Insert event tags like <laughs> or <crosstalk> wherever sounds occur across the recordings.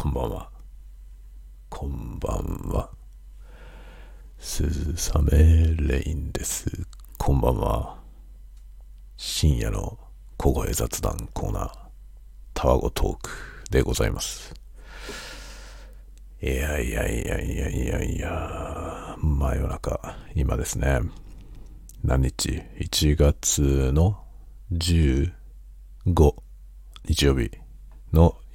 こんばんは。こんばんは。鈴雨レインです。こんばんは。深夜の小声雑談コーナー、タワゴトークでございます。いやいやいやいやいやいや、真夜中、今ですね、何日 ?1 月の15日曜日の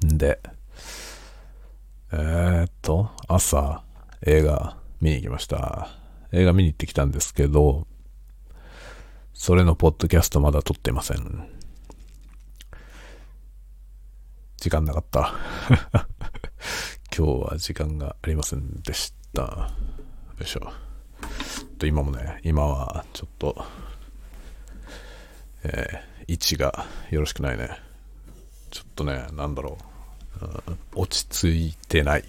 で、えーっと、朝、映画見に行きました。映画見に行ってきたんですけど、それのポッドキャストまだ撮ってません。時間なかった。<laughs> 今日は時間がありませんでした。よいしょ。と今もね、今はちょっと、えー位置がよろしくないね。ちょっとね、なんだろう。落ち着いてない。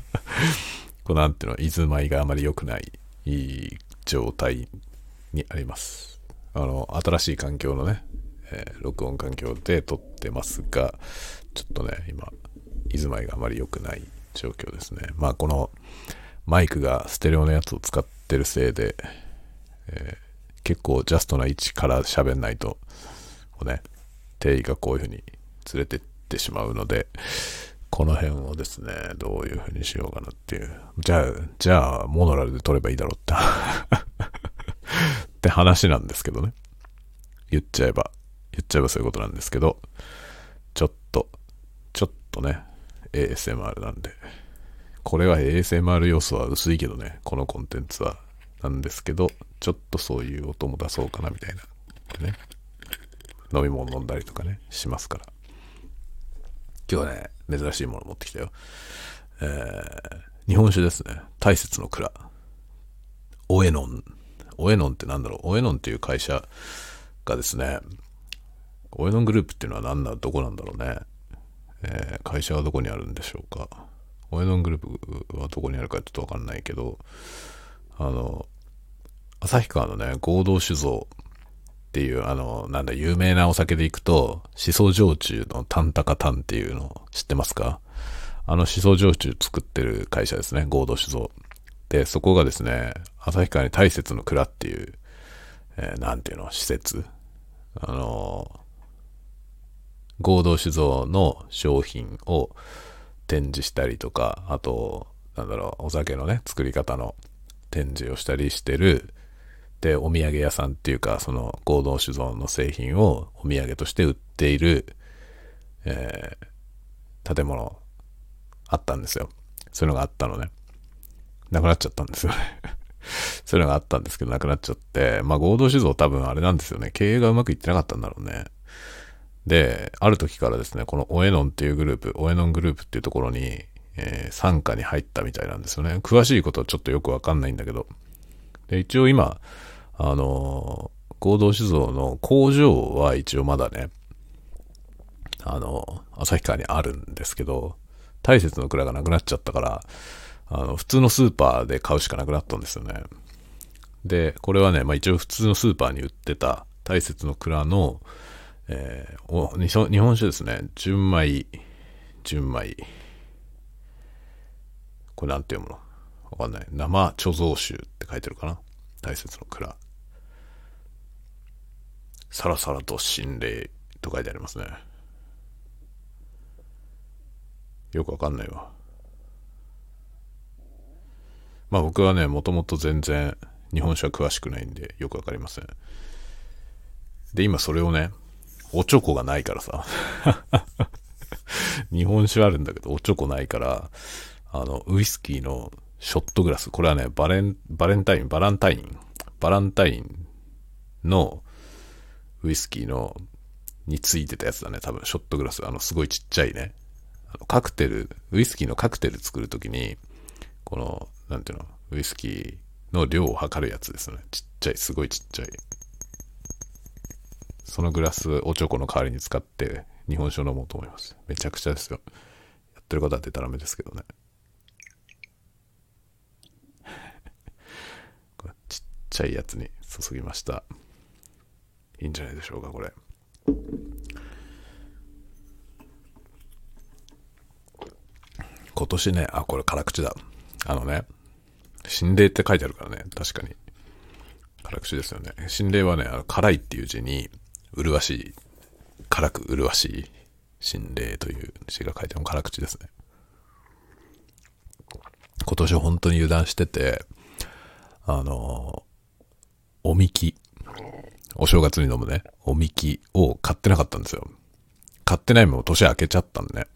<laughs> こうなんていうの、居住まいがあまり良くないいい状態にあります。あの、新しい環境のね、えー録音環境で撮ってますが、ちょっとね、今、居住まいがあまり良くない状況ですね。まあ、このマイクがステレオのやつを使ってるせいで、えー結構ジャストな位置から喋んないと、こうね、定位がこういう風に連れてっててしまうので、この辺をですね、どういう風にしようかなっていう。じゃあ、じゃあ、モノラルで撮ればいいだろうって。って話なんですけどね。言っちゃえば、言っちゃえばそういうことなんですけど、ちょっと、ちょっとね、ASMR なんで。これは ASMR 要素は薄いけどね、このコンテンツは。なんですけど、ちょっとそういう音も出そうかなみたいな。ね。飲み物飲んだりとかね、しますから。今日はね、珍しいもの持ってきたよ。えー、日本酒ですね。大雪の蔵。オエノン。オエノンってなんだろう？オエノンっていう会社がですね、オエノングループっていうのは何だ、どこなんだろうね？えー会社はどこにあるんでしょうか？オエノングループはどこにあるかちょっとわかんないけど、あの、旭川のね、合同酒造っていう、あの、なんだ、有名なお酒で行くと、思想焼酎のタンタカタンっていうの知ってますか？あの思想焼酎作ってる会社ですね、合同酒造。で、そこがですね、旭川に大雪の蔵っていう、えーなんていうの、施設。あの、合同酒造の商品を展示したりとか、あと、なんだろう、お酒のね、作り方の展示をしたりしてる、で、お土産屋さんっていうか、その合同酒造の製品をお土産として売っている、えー建物あったんですよ。そういうのがあったのね。なくなっちゃったんですよね。<laughs> そういうのがあったんですけど、なくなっちゃって、まあ合同酒造多分あれなんですよね。経営がうまくいってなかったんだろうね。で、ある時からですね、このオエノンっていうグループ、オエノングループっていうところに、えー傘下に入ったみたいなんですよね。詳しいことはちょっとよくわかんないんだけど。で、一応今、あの合同酒造の工場は一応まだね、あの旭川にあるんですけど、大雪の蔵がなくなっちゃったから、あの、普通のスーパーで買うしかなくなったんですよね。で、これはね、まあ一応普通のスーパーに売ってた大雪の蔵の、えーお日本酒ですね。純米、純米。これなんて読むの？わかんない。生貯蔵酒って書いてるかな？大雪の蔵。さらさらと心霊と書いてありますね。よくわかんないわ。まあ僕はね、もともと全然日本酒は詳しくないんでよくわかりません。で、今それをね、おちょこがないからさ。<laughs> 日本酒あるんだけど、おちょこないから、あの、ウイスキーのショットグラス。これはね、バレン、バレンタイン、バランタイン、バランタインのウイスキーの、についてたやつだね。多分、ショットグラス。あの、すごいちっちゃいね。あのカクテル、ウイスキーのカクテル作るときに、この、なんていうの、ウイスキーの量を測るやつですね。ちっちゃい、すごいちっちゃい。そのグラス、おちょこの代わりに使って日本酒を飲もうと思います。めちゃくちゃですよ。やってることはデタラメですけどね。<laughs> ちっちゃいやつに注ぎました。いいんじゃないでしょうか、これ。今年ね、あ、これ辛口だ。あのね、心霊って書いてあるからね、確かに。辛口ですよね。心霊はね、辛いっていう字に、麗しい、辛く麗しい心霊という字が書いてある辛口ですね。今年本当に油断してて、あの、おみき、お正月に飲むね、おみきを買ってなかったんですよ。買ってないもん年明けちゃったんで、ね。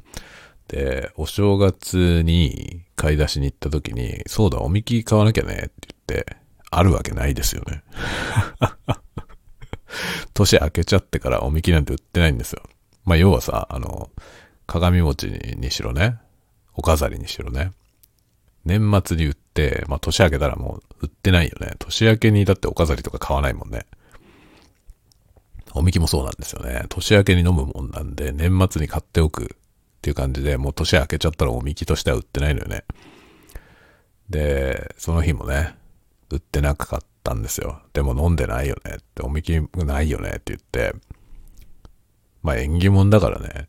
で、お正月に買い出しに行った時に、そうだ、おみき買わなきゃねって言って、あるわけないですよね。<laughs> 年明けちゃってからおみきなんて売ってないんですよ。まあ、要はさ、あの、鏡餅にしろね、お飾りにしろね、年末に売って、まあ、年明けたらもう売ってないよね。年明けにだってお飾りとか買わないもんね。おみきもそうなんですよね。年明けに飲むもんなんで、年末に買っておくっていう感じで、もう年明けちゃったらおみきとしては売ってないのよね。で、その日もね、売ってなかったんですよ。でも飲んでないよねって、おみきないよねって言って、まあ縁起物だからね、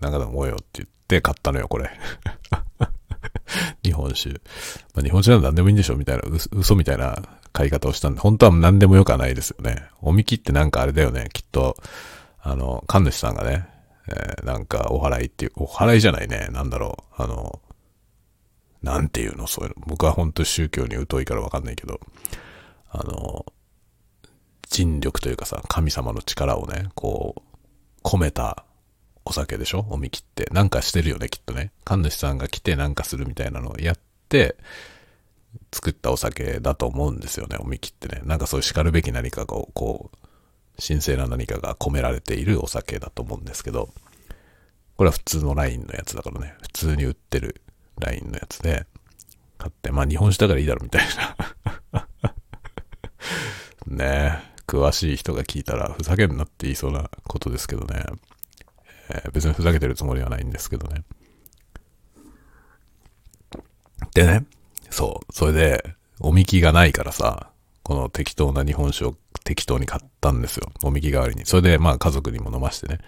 なんかでもおうよって言って買ったのよ、これ。<laughs> 日本酒。まあ、日本酒なら何でもいいんでしょみたいな、嘘みたいな買い方をしたんで、本当は何でもよくはないですよね。おみきってなんかあれだよね。きっと、あの、神主さんがね、えー、なんかお祓いっていう、お祓いじゃないね。なんだろう。あの、なんていうの？そういうの。僕は本当宗教に疎いからわかんないけど、あの、人力というかさ、神様の力をね、こう、込めたお酒でしょ？おみきって。なんかしてるよね、きっとね。神主さんが来てなんかするみたいなのをやって、作ったお酒だと思うんですよね、おみきってね。なんかそういう叱るべき何かが、こう、神聖な何かが込められているお酒だと思うんですけど、これは普通のラインのやつだからね、普通に売ってるラインのやつで、買って、まあ日本酒だからいいだろみたいな <laughs> ねえ、詳しい人が聞いたらふざけんなって言いそうなことですけどね。えー、別にふざけてるつもりはないんですけどね。でね、そう、それで、おみきがないからさ、この適当な日本酒を適当に買ったんですよ。おみき代わりに。それで、まあ家族にも飲ましてね。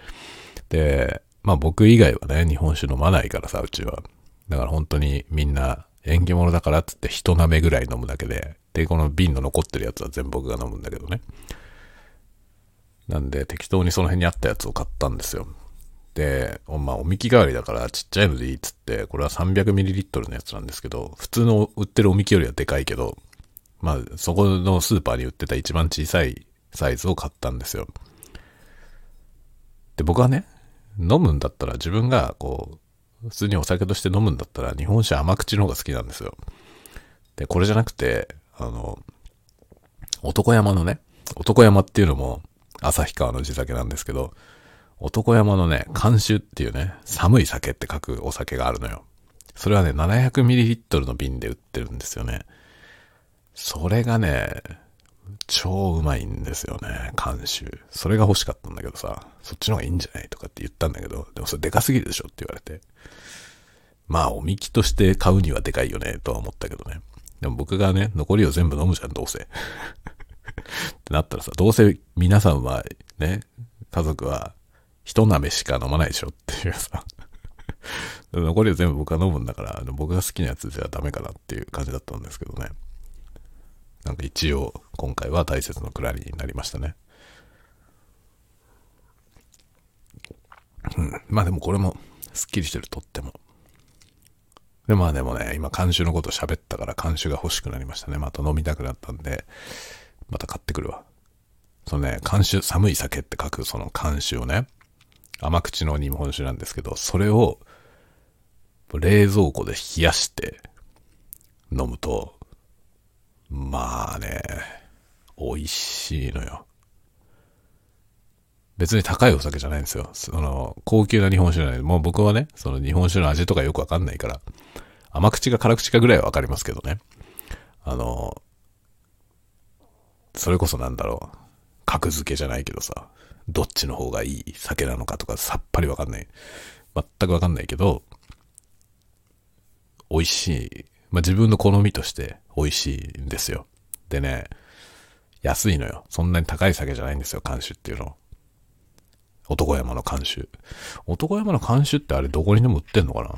で、まあ僕以外はね、日本酒飲まないからさ、うちは。だから本当にみんな縁起物だからっつって一舐めぐらい飲むだけで、で、この瓶の残ってるやつは全部僕が飲むんだけどね。なんで適当にその辺にあったやつを買ったんですよ。で、まあ、おみき代わりだからちっちゃいのでいいっつって、これは 300ml のやつなんですけど、普通の売ってるおみきよりはでかいけど、まあ、そこのスーパーに売ってた一番小さいサイズを買ったんですよ。で、僕はね、飲むんだったら自分がこう、普通にお酒として飲むんだったら日本酒甘口の方が好きなんですよ。で、これじゃなくて、あの、男山のね、男山っていうのも旭川の地酒なんですけど、男山のね、監修っていうね、寒い酒って書くお酒があるのよ。それはね、700ml の瓶で売ってるんですよね。それがね、超うまいんですよね、監修。それが欲しかったんだけどさ、そっちの方がいいんじゃないとかって言ったんだけど、でもそれでかすぎるでしょって言われて。まあ、おみきとして買うにはでかいよね、とは思ったけどね。でも僕がね、残りを全部飲むじゃん、どうせ。ってなったらさ、どうせ皆さんはね、家族は一舐めしか飲まないでしょっていうさ。<laughs> 残りを全部僕が飲むんだから、僕が好きなやつじゃダメかなっていう感じだったんですけどね。なんか一応、今回は大切のくらりになりましたね。うん。まあでもこれも、すっきりしてる、とっても。で、まあでもね、今監修のこと喋ったから監修が欲しくなりましたね。また飲みたくなったんで、また買ってくるわ。そのね、監修、寒い酒って書くその監修をね、甘口の日本酒なんですけど、それを冷蔵庫で冷やして飲むと、まあね、美味しいのよ。別に高いお酒じゃないんですよ。その、高級な日本酒じゃない。もう僕はね、その日本酒の味とかよくわかんないから、甘口か辛口かぐらいはわかりますけどね。あの、それこそなんだろう。格付けじゃないけどさ、どっちの方がいい酒なのかとかさっぱりわかんない。全くわかんないけど、美味しい。まあ、自分の好みとして美味しいんですよ。でね、安いのよ。そんなに高い酒じゃないんですよ、監修っていうの。男山の監修。男山の監修ってあれどこにでも売ってんのかな？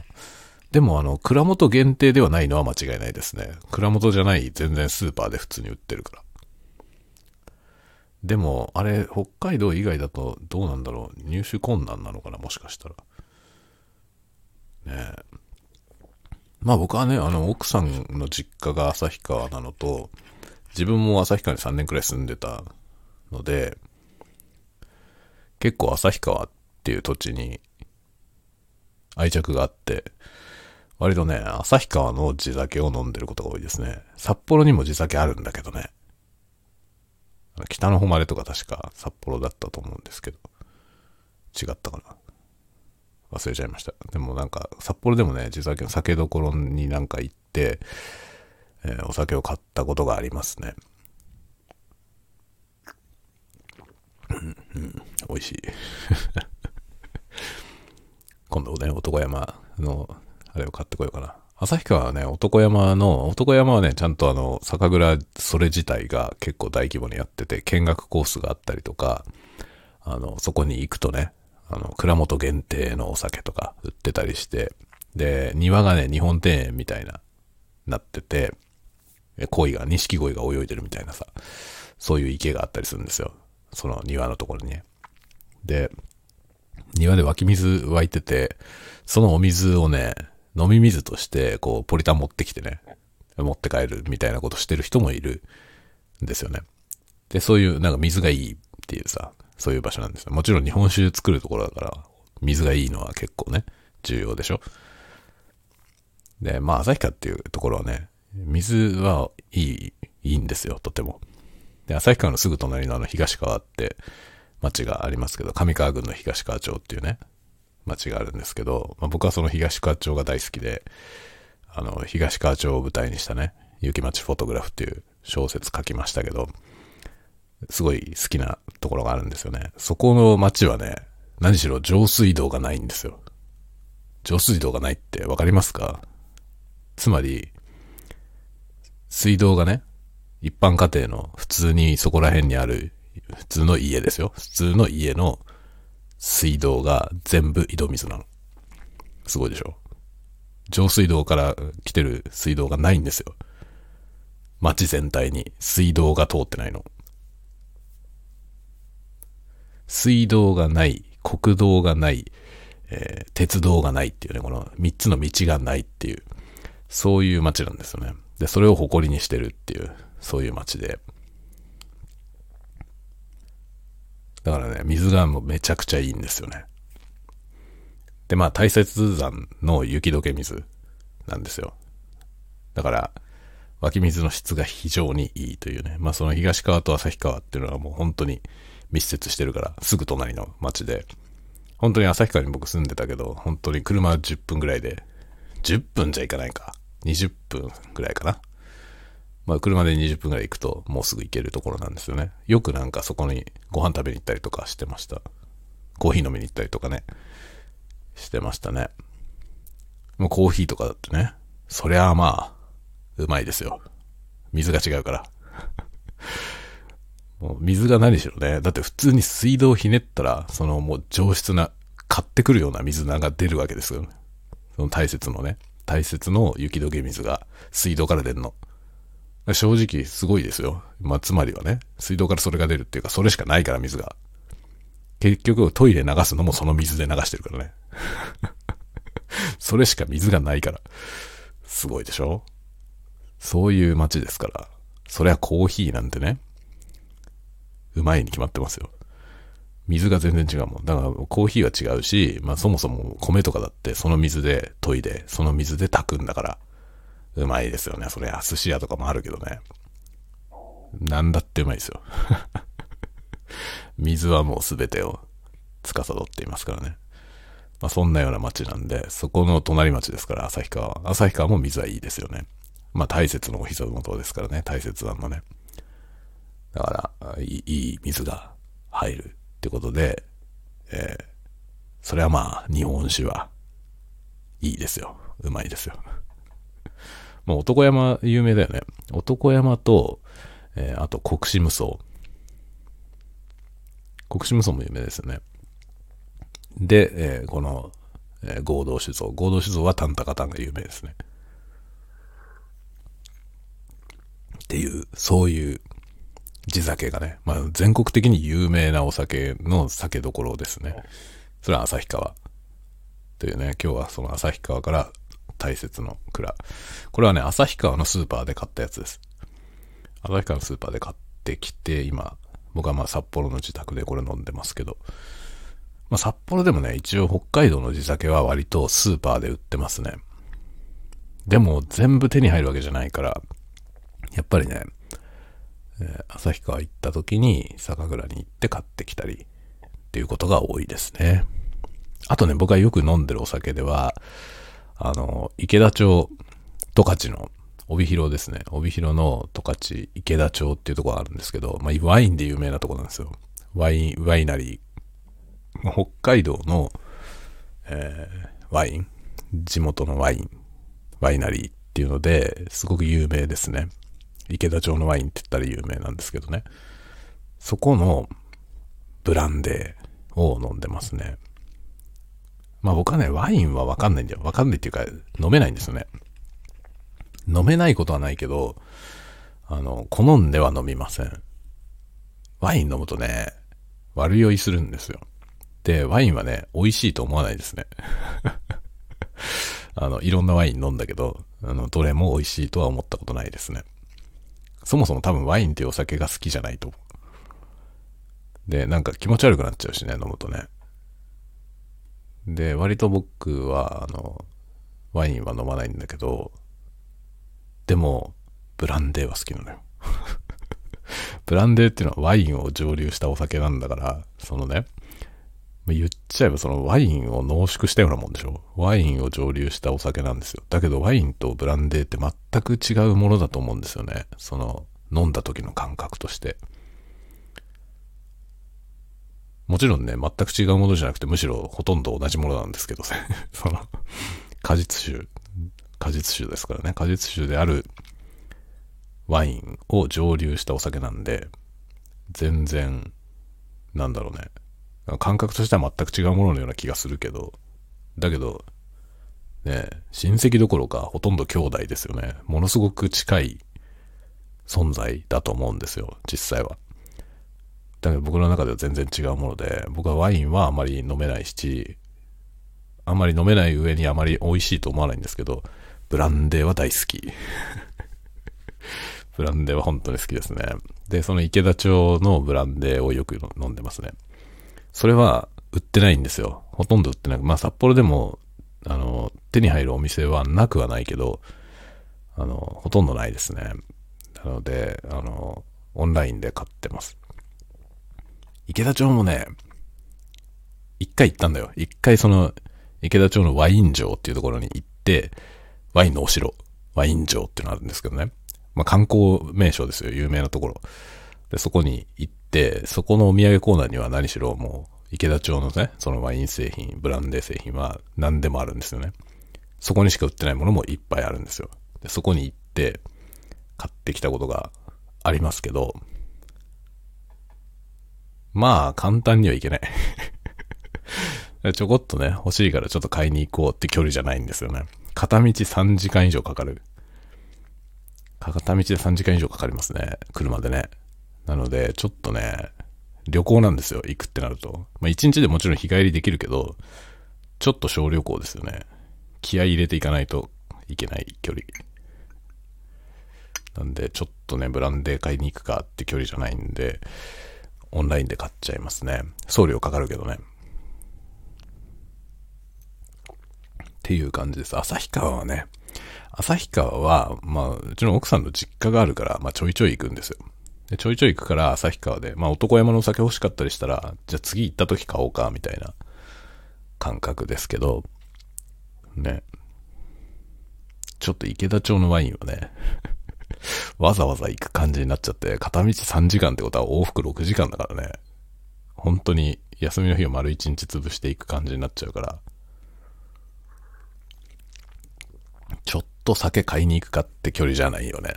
でもあの、蔵元限定ではないのは間違いないですね。蔵元じゃない全然スーパーで普通に売ってるから。でも、あれ、北海道以外だとどうなんだろう。入手困難なのかなもしかしたら。ねえ。まあ僕はね、あの、奥さんの実家が旭川なのと、自分も旭川に3年くらい住んでたので、結構旭川っていう土地に愛着があって、割とね、旭川の地酒を飲んでることが多いですね。札幌にも地酒あるんだけどね。北の誉れとか確か札幌だったと思うんですけど、違ったかな。忘れちゃいました。でもなんか、札幌でもね、地酒の酒どころになんか行って、えー、お酒を買ったことがありますね。うん、美味しい。<laughs> 今度ね、男山の、あれを買ってこようかな。旭川はね、男山の、男山はね、ちゃんとあの、酒蔵それ自体が結構大規模にやってて、見学コースがあったりとか、あの、そこに行くとね、あの、蔵元限定のお酒とか売ってたりして、で、庭がね、日本庭園みたいな、なってて、鯉が、錦鯉が泳いでるみたいなさ、そういう池があったりするんですよ。その庭のところにね。で、庭で湧き水湧いてて、そのお水をね、飲み水として、こう、ポリタン持ってきてね、持って帰るみたいなことしてる人もいるんですよね。で、そういう、なんか水がいいっていうさ、そういう場所なんですよ。もちろん日本酒作るところだから、水がいいのは結構ね、重要でしょ。で、まあ、旭川っていうところはね、水はいい、いいんですよ、とても。で、旭川のすぐ隣のあの東川って町がありますけど、上川郡の東川町っていうね、町があるんですけど、まあ、僕はその東川町が大好きで、あの、東川町を舞台にしたね、雪町フォトグラフっていう小説書きましたけど、すごい好きなところがあるんですよね。そこの町はね、何しろ上水道がないんですよ。上水道がないってわかりますか？つまり、水道がね、一般家庭の普通にそこら辺にある普通の家ですよ。普通の家の水道が全部井戸水なの。すごいでしょ上水道から来てる水道がないんですよ。街全体に水道が通ってないの。水道がない、国道がない、えー、鉄道がないっていうね、この三つの道がないっていう、そういう街なんですよね。で、それを誇りにしてるっていう、そういう街で。だからね、水がもうめちゃくちゃいいんですよね。で、まあ、大雪山の雪解け水なんですよ。だから、湧き水の質が非常にいいというね。まあ、その東川と旭川っていうのはもう本当に密接してるから、すぐ隣の町で。本当に旭川に僕住んでたけど、本当に車10分ぐらいで、10分じゃいかないか。20分ぐらいかな。まあ車で20分ぐらい行くともうすぐ行けるところなんですよね。よくなんかそこにご飯食べに行ったりとかしてました。コーヒー飲みに行ったりとかね、してましたね。もうコーヒーとかだってね、そりゃあまあ、うまいですよ。水が違うから。<laughs> もう水が何しろね。だって普通に水道ひねったら、そのもう上質な、買ってくるような水菜が出るわけですよね。その大切のね、大切の雪解け水が水道から出るの。正直すごいですよ。まあ、つまりはね、水道からそれが出るっていうか、それしかないから水が。結局トイレ流すのもその水で流してるからね。<laughs> それしか水がないから。すごいでしょ？そういう街ですから。そりゃコーヒーなんてね、うまいに決まってますよ。水が全然違うもん。だからコーヒーは違うし、まあそもそも米とかだってその水で研いで、その水で炊くんだから、うまいですよね。それ、寿司屋とかもあるけどね。なんだってうまいですよ。<laughs> 水はもう全てを司っていますからね。まあそんなような町なんで、そこの隣町ですから、旭川。旭川も水はいいですよね。まあ大雪のお膝元ですからね、大雪山のね。だからいい、いい水が入るってことで、えー、それはまあ日本酒はいいですよ。うまいですよ。もう男山有名だよね。男山と、えー、あと国士無双。国士無双も有名ですよね。で、えー、この、えー、合同酒造。合同酒造はタンタカタンが有名ですね。っていう、そういう地酒がね、まあ全国的に有名なお酒の酒どころですね。それは旭川。というね、今日はその旭川から大切の蔵。これはね、旭川のスーパーで買ったやつです。旭川のスーパーで買ってきて、今、僕はまあ札幌の自宅でこれ飲んでますけど、まあ札幌でもね、一応北海道の地酒は割とスーパーで売ってますね。でも全部手に入るわけじゃないから、やっぱりね、えー、旭川行った時に酒蔵に行って買ってきたりっていうことが多いですね。あとね、僕がよく飲んでるお酒では、あの、池田町十勝の帯広ですね。帯広の十勝池田町っていうところがあるんですけど、まあ、ワインで有名なとこなんですよ。ワイン、ワイナリー。北海道の、えー、ワイン、地元のワイン、ワイナリーっていうので、すごく有名ですね。池田町のワインって言ったら有名なんですけどね。そこのブランデーを飲んでますね。まあ僕はね、ワインはわかんないんだよ。わかんないっていうか、飲めないんですよね。飲めないことはないけど、あの、好んでは飲みません。ワイン飲むとね、悪酔いするんですよ。で、ワインはね、美味しいと思わないですね。<laughs> あの、いろんなワイン飲んだけど、あの、どれも美味しいとは思ったことないですね。そもそも多分ワインっていうお酒が好きじゃないと思う。で、なんか気持ち悪くなっちゃうしね、飲むとね。で、割と僕は、あの、ワインは飲まないんだけど、でも、ブランデーは好きなのよ。<laughs> ブランデーっていうのはワインを蒸留したお酒なんだから、そのね、言っちゃえばそのワインを濃縮したようなもんでしょワインを蒸留したお酒なんですよ。だけどワインとブランデーって全く違うものだと思うんですよね。その飲んだ時の感覚として。もちろんね、全く違うものじゃなくて、むしろほとんど同じものなんですけどね。<laughs> その、果実酒、果実酒ですからね。果実酒であるワインを蒸留したお酒なんで、全然、なんだろうね。感覚としては全く違うもののような気がするけど、だけど、ね、親戚どころかほとんど兄弟ですよね。ものすごく近い存在だと思うんですよ、実際は。だけど僕の中では全然違うもので、僕はワインはあまり飲めないし、あまり飲めない上にあまり美味しいと思わないんですけど、ブランデーは大好き。<laughs> ブランデーは本当に好きですね。で、その池田町のブランデーをよく飲んでますね。それは売ってないんですよ。ほとんど売ってない。まあ札幌でも、あの、手に入るお店はなくはないけど、あの、ほとんどないですね。なので、あの、オンラインで買ってます。池田町もね、一回行ったんだよ。一回その、池田町のワイン城っていうところに行って、ワインのお城、ワイン城っていうのがあるんですけどね。まあ観光名所ですよ。有名なところ。で、そこに行って、そこのお土産コーナーには何しろもう、池田町のね、そのワイン製品、ブランデー製品は何でもあるんですよね。そこにしか売ってないものもいっぱいあるんですよ。で、そこに行って、買ってきたことがありますけど、まあ、簡単にはいけない <laughs> ちょこっとね、欲しいからちょっと買いに行こうって距離じゃないんですよね。片道3時間以上かかる。片道で3時間以上かかりますね。車でね。なので、ちょっとね、旅行なんですよ。行くってなると。まあ、1日でもちろん日帰りできるけど、ちょっと小旅行ですよね。気合入れていかないといけない距離。なんで、ちょっとね、ブランデー買いに行くかって距離じゃないんで、オンラインで買っちゃいますね。送料かかるけどね。っていう感じです。旭川はね、旭川は、まあ、うちの奥さんの実家があるから、まあ、ちょいちょい行くんですよ。でちょいちょい行くから旭川で、まあ男山のお酒欲しかったりしたら、じゃあ次行った時買おうか、みたいな感覚ですけど、ね。ちょっと池田町のワインはね、わざわざ行く感じになっちゃって、片道3時間ってことは往復6時間だからね。本当に休みの日を丸1日潰していく感じになっちゃうから、ちょっと酒買いに行くかって距離じゃないよね。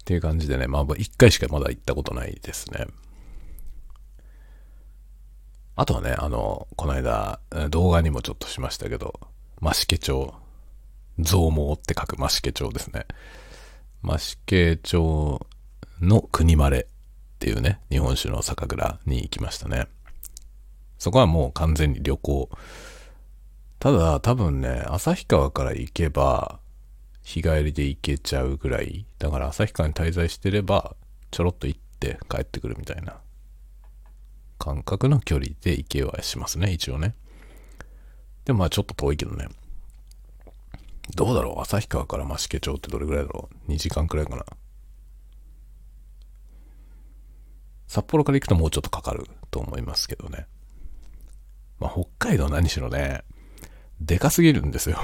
っていう感じでね、まあ一回しかまだ行ったことないですね。あとはね、あの、この間、動画にもちょっとしましたけど、増毛町、増毛って書く増毛町ですね。増毛町の国まれっていうね、日本酒の酒蔵に行きましたね。そこはもう完全に旅行。ただ、多分ね、旭川から行けば、日帰りで行けちゃうぐらい。だから旭川に滞在してれば、ちょろっと行って帰ってくるみたいな感覚の距離で行けはしますね、一応ね。でもまあちょっと遠いけどね。どうだろう？旭川から増毛町ってどれぐらいだろう ?2 時間くらいかな。札幌から行くともうちょっとかかると思いますけどね。まあ、北海道何しろね、でかすぎるんですよ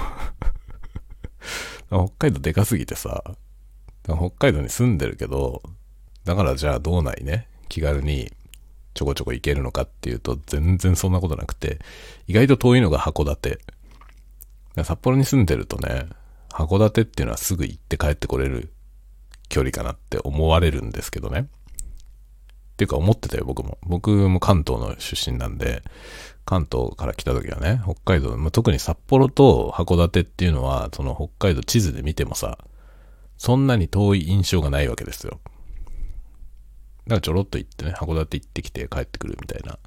<laughs> 北海道でかすぎてさ、北海道に住んでるけど、だからじゃあ道内ね、気軽にちょこちょこ行けるのかっていうと全然そんなことなくて、意外と遠いのが函館。札幌に住んでるとね、函館っていうのはすぐ行って帰ってこれる距離かなって思われるんですけどね。っていうか思ってたよ、僕も。僕も関東の出身なんで、関東から来た時はね、北海道、まあ、特に札幌と函館っていうのは、その北海道地図で見てもさ、そんなに遠い印象がないわけですよ。だからちょろっと行ってね、函館行ってきて帰ってくるみたいな、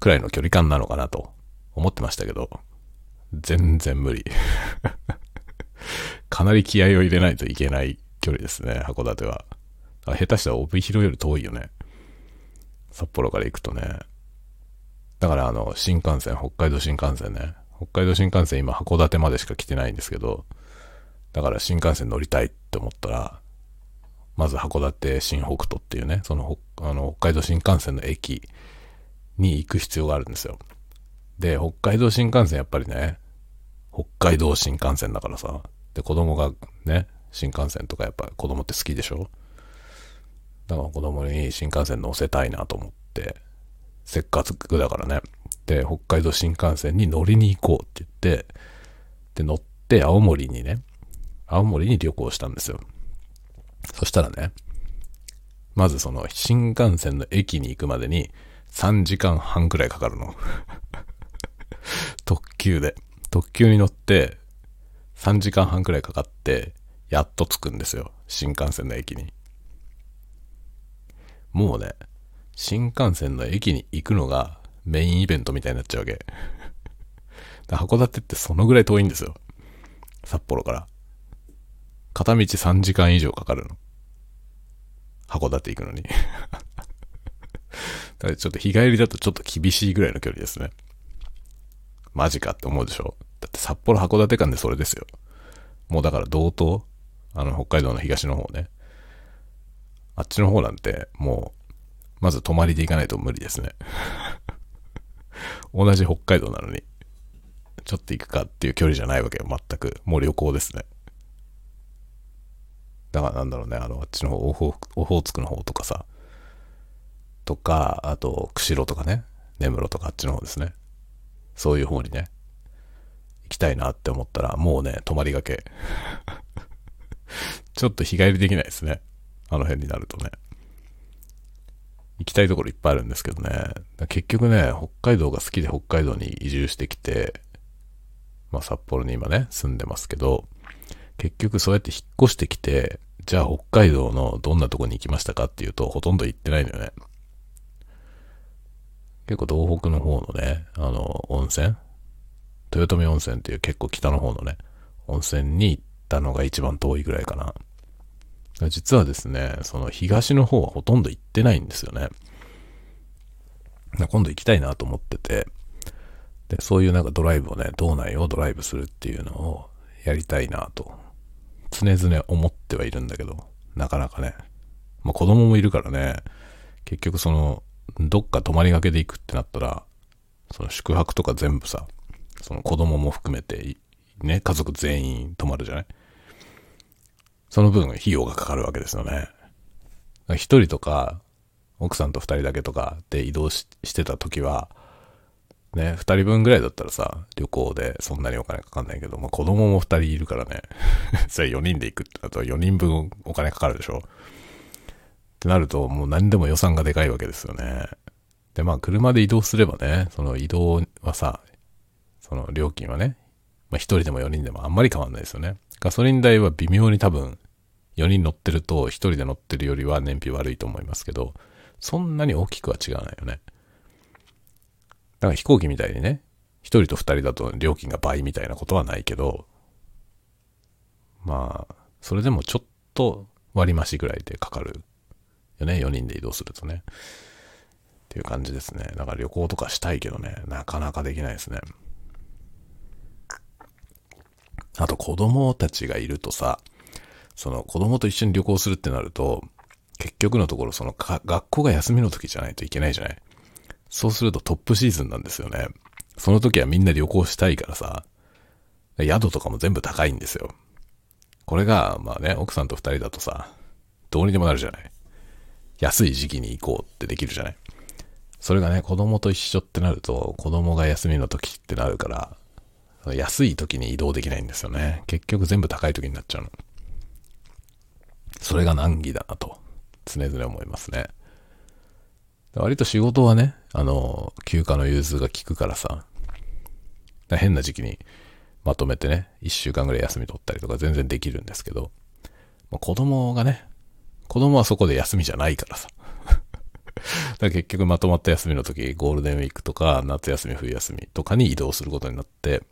くらいの距離感なのかなと思ってましたけど、全然無理。<laughs> かなり気合を入れないといけない距離ですね、函館は。下手したら帯広より遠いよね。札幌から行くとね。だからあの、新幹線、北海道新幹線ね。北海道新幹線今函館までしか来てないんですけど、だから新幹線乗りたいって思ったら、まず函館新北斗っていうね、そのあの北海道新幹線の駅に行く必要があるんですよ。で、北海道新幹線やっぱりね、北海道新幹線だからさ、で、子供がね、新幹線とかやっぱ子供って好きでしょ？だから子供に新幹線乗せたいなと思って、せっかくだからね。で、北海道新幹線に乗りに行こうって言って、で、乗って青森にね、青森に旅行したんですよ。そしたらね、まずその新幹線の駅に行くまでに3時間半くらいかかるの。<laughs> 特急で。特急に乗って3時間半くらいかかって、やっと着くんですよ。新幹線の駅に。もうね、新幹線の駅に行くのがメインイベントみたいになっちゃうわけ。函館ってそのぐらい遠いんですよ。札幌から。片道3時間以上かかるの。函館行くのに。<laughs> だちょっと日帰りだとちょっと厳しいぐらいの距離ですね。マジかって思うでしょ？だって札幌函館間でそれですよ。もうだから道東？あの北海道の東の方ね。あっちの方なんて、もう、まず泊まりで行かないと無理ですね。<laughs> 同じ北海道なのに、ちょっと行くかっていう距離じゃないわけよ、全く。もう旅行ですね。だからなんだろうね、あの、あっちの方、オホーツクの方とかさ、とか、あと、釧路とかね、根室とかあっちの方ですね。そういう方にね、行きたいなって思ったら、もうね、泊まりがけ。<laughs> ちょっと日帰りできないですね。あの辺になるとね。行きたいところいっぱいあるんですけどね。結局ね、北海道が好きで北海道に移住してきて、まあ札幌に今ね、住んでますけど、結局そうやって引っ越してきて、じゃあ北海道のどんなとこに行きましたかっていうと、ほとんど行ってないのよね。結構東北の方のね、あの、温泉？豊臣温泉っていう結構北の方のね、温泉に行ったのが一番遠いぐらいかな。実はですね、その東の方はほとんど行ってないんですよね。今度行きたいなと思ってて、で、そういうなんかドライブをね、道内をドライブするっていうのをやりたいなと、常々思ってはいるんだけど、なかなかね。まあ子供もいるからね、結局その、どっか泊まりがけで行くってなったら、その宿泊とか全部さ、その子供も含めて、ね、家族全員泊まるじゃない？その分費用がかかるわけですよね。一人とか、奥さんと二人だけとかで移動してた時は、ね、二人分ぐらいだったらさ、旅行でそんなにお金かかんないけど、まあ、子供も二人いるからね、<laughs> それ4人で行くってなると4人分お金かかるでしょ？ってなると、もう何でも予算がでかいわけですよね。で、まあ、車で移動すればね、その移動はさ、その料金はね、まあ、1人でも4人でもあんまり変わんないですよね。ガソリン代は微妙に多分、4人乗ってると1人で乗ってるよりは燃費悪いと思いますけど、そんなに大きくは違わないよね。だから飛行機みたいにね、1人と2人だと料金が倍みたいなことはないけど、まあ、それでもちょっと割増ぐらいでかかるよね、4人で移動するとね。っていう感じですね。だから旅行とかしたいけどね、なかなかできないですね。あと子供たちがいるとさ、その子供と一緒に旅行するってなると、結局のところその学校が休みの時じゃないといけないじゃないそうするとトップシーズンなんですよね。その時はみんな旅行したいからさ、宿とかも全部高いんですよ。これが、まあね、奥さんと二人だとさ、どうにでもなるじゃない。安い時期に行こうってできるじゃない？それがね、子供と一緒ってなると、子供が休みの時ってなるから、安い時に移動できないんですよね。結局全部高い時になっちゃうの。それが難儀だなと、常々思いますね。割と仕事はね、あの、休暇の融通が効くからさ、変な時期にまとめてね、一週間ぐらい休み取ったりとか全然できるんですけど、ま、子供がね、子供はそこで休みじゃないからさ。<laughs> だ結局まとまった休みの時、ゴールデンウィークとか夏休み、冬休みとかに移動することになって、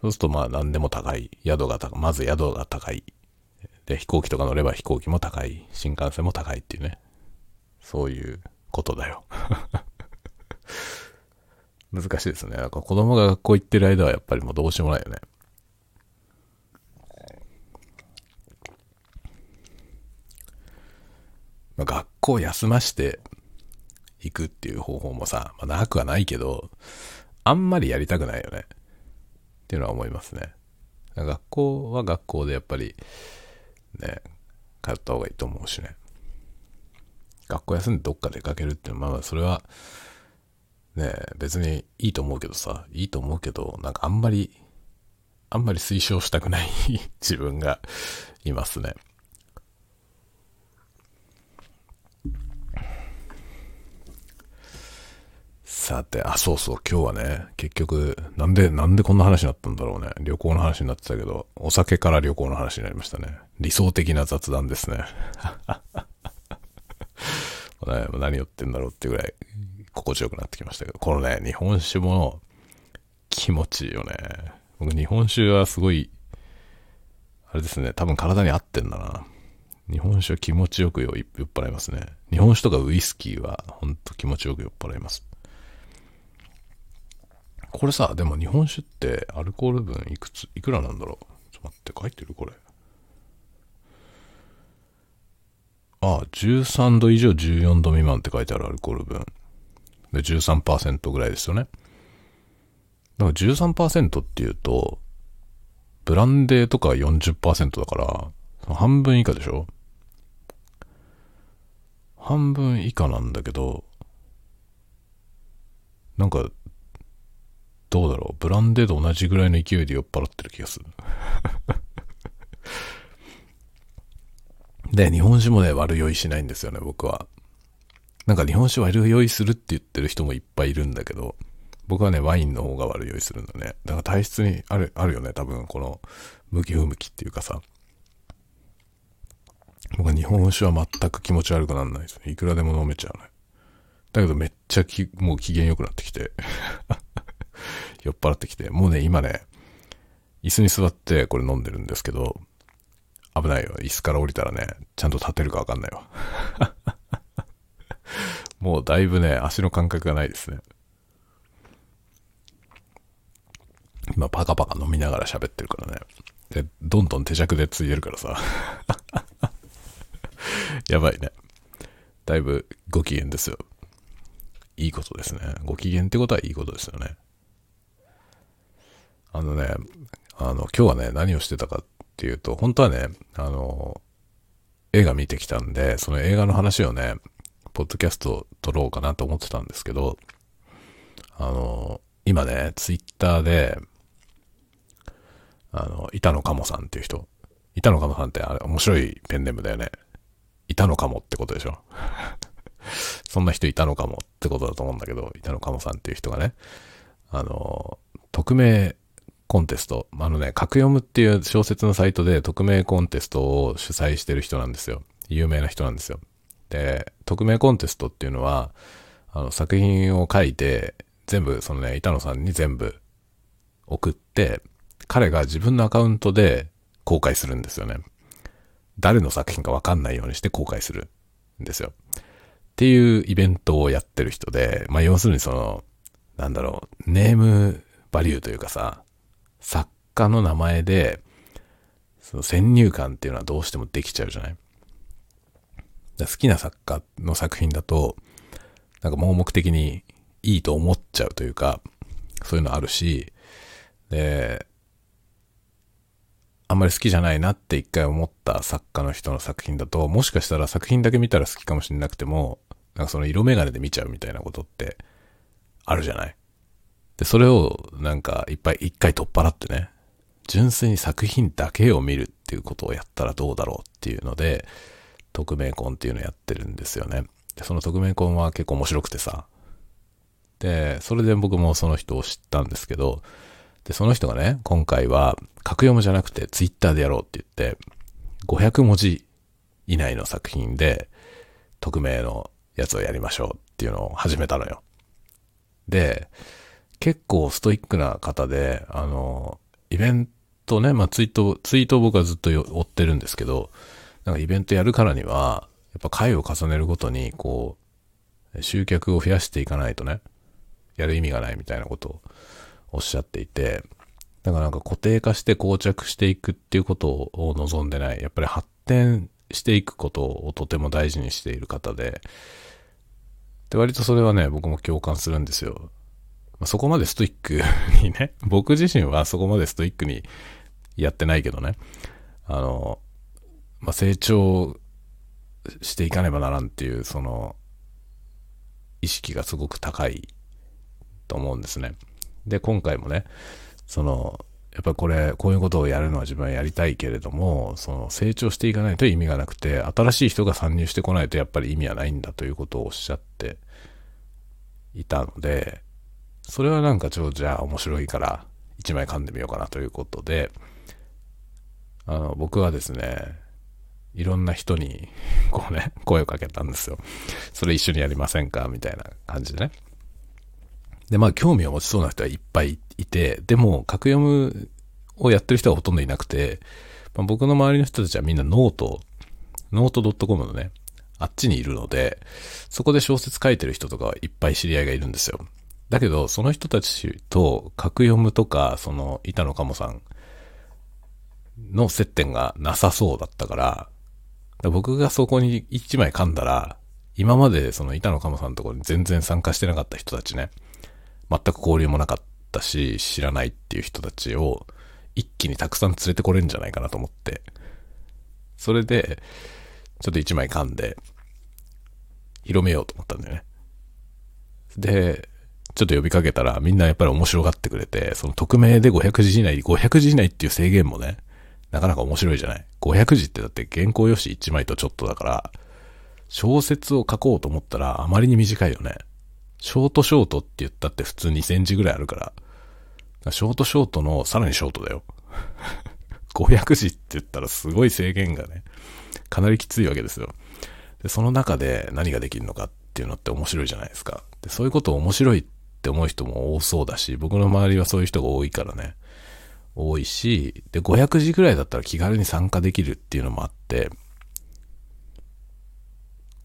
そうするとまあ何でも高い。宿が高い。まず宿が高い。で、飛行機とか乗れば飛行機も高い。新幹線も高いっていうね。そういうことだよ。<laughs> 難しいですね。子供が学校行ってる間はやっぱりもうどうしようもないよね。まあ、学校休まして行くっていう方法もさ、まあ、なくはないけど、あんまりやりたくないよね。っていうのは思いますね。学校は学校でやっぱり、ね、通った方がいいと思うしね。学校休んでどっか出かけるっていうのは、まあそれは、ね、別にいいと思うけどさ、いいと思うけど、なんかあんまり、あんまり推奨したくない <laughs> 自分がいますね。さて、あ、そうそう、今日はね、結局、なんで、なんでこんな話になったんだろうね。旅行の話になってたけど、お酒から旅行の話になりましたね。理想的な雑談ですね。<laughs> ね何言ってんだろうってぐらい心地よくなってきましたけど、このね、日本酒も気持ちいいよね。僕日本酒はすごい、あれですね、多分体に合ってんだな。日本酒は気持ちよく酔っ払いますね。日本酒とかウイスキーはほんと気持ちよく酔っ払います。これさ、でも日本酒ってアルコール分いくつ、いくらなんだろう？ちょっと待って、書いてるこれ。ああ、13度以上14度未満って書いてあるアルコール分。で、13%ぐらいですよね。だから13%っていうと、ブランデーとか40%だから、半分以下でしょ？半分以下なんだけど、なんかどうだろう。ブランデーと同じぐらいの勢いで酔っ払ってる気がする。<laughs> で、日本酒もね、悪酔いしないんですよね、僕は。なんか日本酒悪酔いするって言ってる人もいっぱいいるんだけど、僕はね、ワインの方が悪酔いするんだね。だから体質にある、あるよね、多分、この、向き不向きっていうかさ。僕は日本酒は全く気持ち悪くならないですね。いくらでも飲めちゃうね。だけどめっちゃき、もう機嫌良くなってきて。<laughs> 酔っ払ってきて、もうね、今ね、椅子に座ってこれ飲んでるんですけど、危ないよ。椅子から降りたらね、ちゃんと立てるかわかんないわ。<laughs> もうだいぶね、足の感覚がないですね。今パカパカ飲みながら喋ってるからね。で、どんどん手酌でついでるからさ。<laughs> やばいね。だいぶご機嫌ですよ。いいことですね。ご機嫌ってことはいいことですよね。あのね、あの、今日はね、何をしてたかっていうと、本当はね、あの、映画見てきたんで、その映画の話をね、ポッドキャスト撮ろうかなと思ってたんですけど、あの、今ね、ツイッターで、あの、板野鴨さんっていう人、板野鴨さんってあれ面白いペンネームだよね。板野鴨ってことでしょ <laughs> そんな人いたのかもってことだと思うんだけど、板野鴨さんっていう人がね、あの、匿名コンテスト、あのね、格読むっていう小説のサイトで匿名コンテストを主催してる人なんですよ。有名な人なんですよ。で、匿名コンテストっていうのは、あの、作品を書いて、全部、そのね、板野さんに全部送って、彼が自分のアカウントで公開するんですよね。誰の作品かわかんないようにして公開するんですよ。っていうイベントをやってる人で、まあ要するにその、なんだろう、ネームバリューというかさ、作家の名前で、その先入観っていうのはどうしてもできちゃうじゃない？好きな作家の作品だと、なんか盲目的にいいと思っちゃうというか、そういうのあるし、で、あんまり好きじゃないなって一回思った作家の人の作品だと、もしかしたら作品だけ見たら好きかもしれなくても、なんかその色眼鏡で見ちゃうみたいなことってあるじゃない？で、それをなんかいっぱい一回取っ払ってね、純粋に作品だけを見るっていうことをやったらどうだろうっていうので、匿名婚っていうのをやってるんですよね。で、その匿名婚は結構面白くてさ、で、それで僕もその人を知ったんですけど、で、その人がね、今回は、格読むじゃなくてツイッターでやろうって言って、500文字以内の作品で、匿名のやつをやりましょうっていうのを始めたのよ。で、結構ストイックな方で、あの、イベントね、まあツイート、ツイートを僕はずっと追ってるんですけど、なんかイベントやるからには、やっぱ回を重ねるごとに、こう、集客を増やしていかないとね、やる意味がないみたいなことをおっしゃっていて、だからなんか固定化して膠着していくっていうことを望んでない。やっぱり発展していくことをとても大事にしている方で、で、割とそれはね、僕も共感するんですよ。まあ、そこまでストイックにね、<laughs> 僕自身はそこまでストイックにやってないけどね、あの、まあ、成長していかねばならんっていう、その、意識がすごく高いと思うんですね。で、今回もね、その、やっぱりこれ、こういうことをやるのは自分はやりたいけれども、その成長していかないと意味がなくて、新しい人が参入してこないとやっぱり意味はないんだということをおっしゃっていたので、それはなんかちょっと、じゃあ面白いから一枚噛んでみようかなということで、あの、僕はですね、いろんな人に、<laughs> こうね、声をかけたんですよ。それ一緒にやりませんかみたいな感じでね。で、まあ、興味を持ちそうな人はいっぱいいて、でも、カクヨムをやってる人はほとんどいなくて、まあ、僕の周りの人たちはみんなノート、ノート .com のね、あっちにいるので、そこで小説書いてる人とかはいっぱい知り合いがいるんですよ。だけど、その人たちと格読むとか、その板野鴨さんの接点がなさそうだったから、から僕がそこに一枚噛んだら、今までその板野鴨さんのところに全然参加してなかった人たちね、全く交流もなかったし、知らないっていう人たちを一気にたくさん連れてこれんじゃないかなと思って、それで、ちょっと一枚噛んで、広めようと思ったんだよね。で、ちょっと呼びかけたらみんなやっぱり面白がってくれて、その匿名で500字以内、500字以内っていう制限もね、なかなか面白いじゃない。500字ってだって原稿用紙1枚とちょっとだから、小説を書こうと思ったらあまりに短いよね。ショートショートって言ったって普通2センチぐらいあるから。ショートショートのさらにショートだよ。<laughs> 500字って言ったらすごい制限がね、かなりきついわけですよ。で、その中で何ができるのかっていうのって面白いじゃないですか。で、そういうことを面白いってって思う人も多そうだし、僕の周りはそういう人が多いからね、多いし、で、500字ぐらいだったら気軽に参加できるっていうのもあって、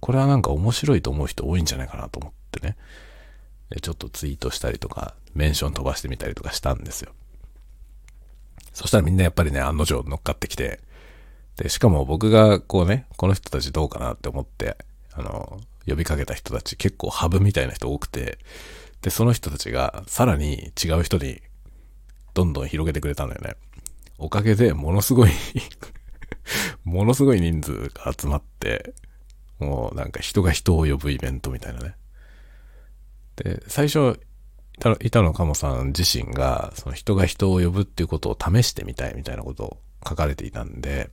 これはなんか面白いと思う人多いんじゃないかなと思ってね。で、ちょっとツイートしたりとか、メンション飛ばしてみたりとかしたんですよ。そしたらみんなやっぱりね、案の定乗っかってきて、で、しかも僕がこうね、この人たちどうかなって思って、あの、呼びかけた人たち結構ハブみたいな人多くて、で、その人たちがさらに違う人にどんどん広げてくれたんだよね。おかげでものすごい <laughs> ものすごい人数が集まって、もうなんか人が人を呼ぶイベントみたいなね。で、最初、板野鴨さん自身が、その人が人を呼ぶっていうことを試してみたいみたいなことを書かれていたんで、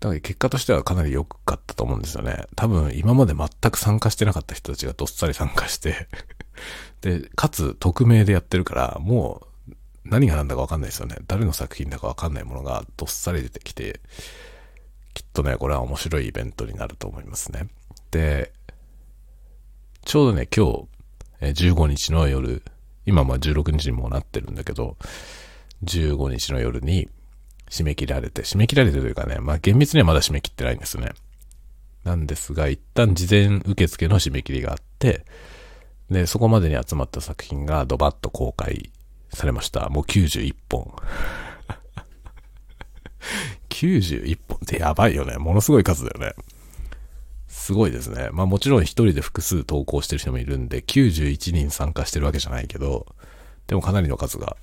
だから結果としてはかなり良かったと思うんですよね。多分今まで全く参加してなかった人たちがどっさり参加して <laughs> で、かつ匿名でやってるから、もう何が何だかわかんないですよね。誰の作品だかわかんないものがどっさり出てきて、きっとね、これは面白いイベントになると思いますね。で、ちょうどね、今日、15日の夜、今まあ16日にもなってるんだけど、15日の夜に締め切られて、締め切られてというかね、まあ厳密にはまだ締め切ってないんですね。なんですが、一旦事前受付の締め切りがあって、で、そこまでに集まった作品がドバッと公開されました。もう91本。<laughs> 91本ってやばいよね。ものすごい数だよね。すごいですね。まあもちろん一人で複数投稿してる人もいるんで、91人参加してるわけじゃないけど、でもかなりの数が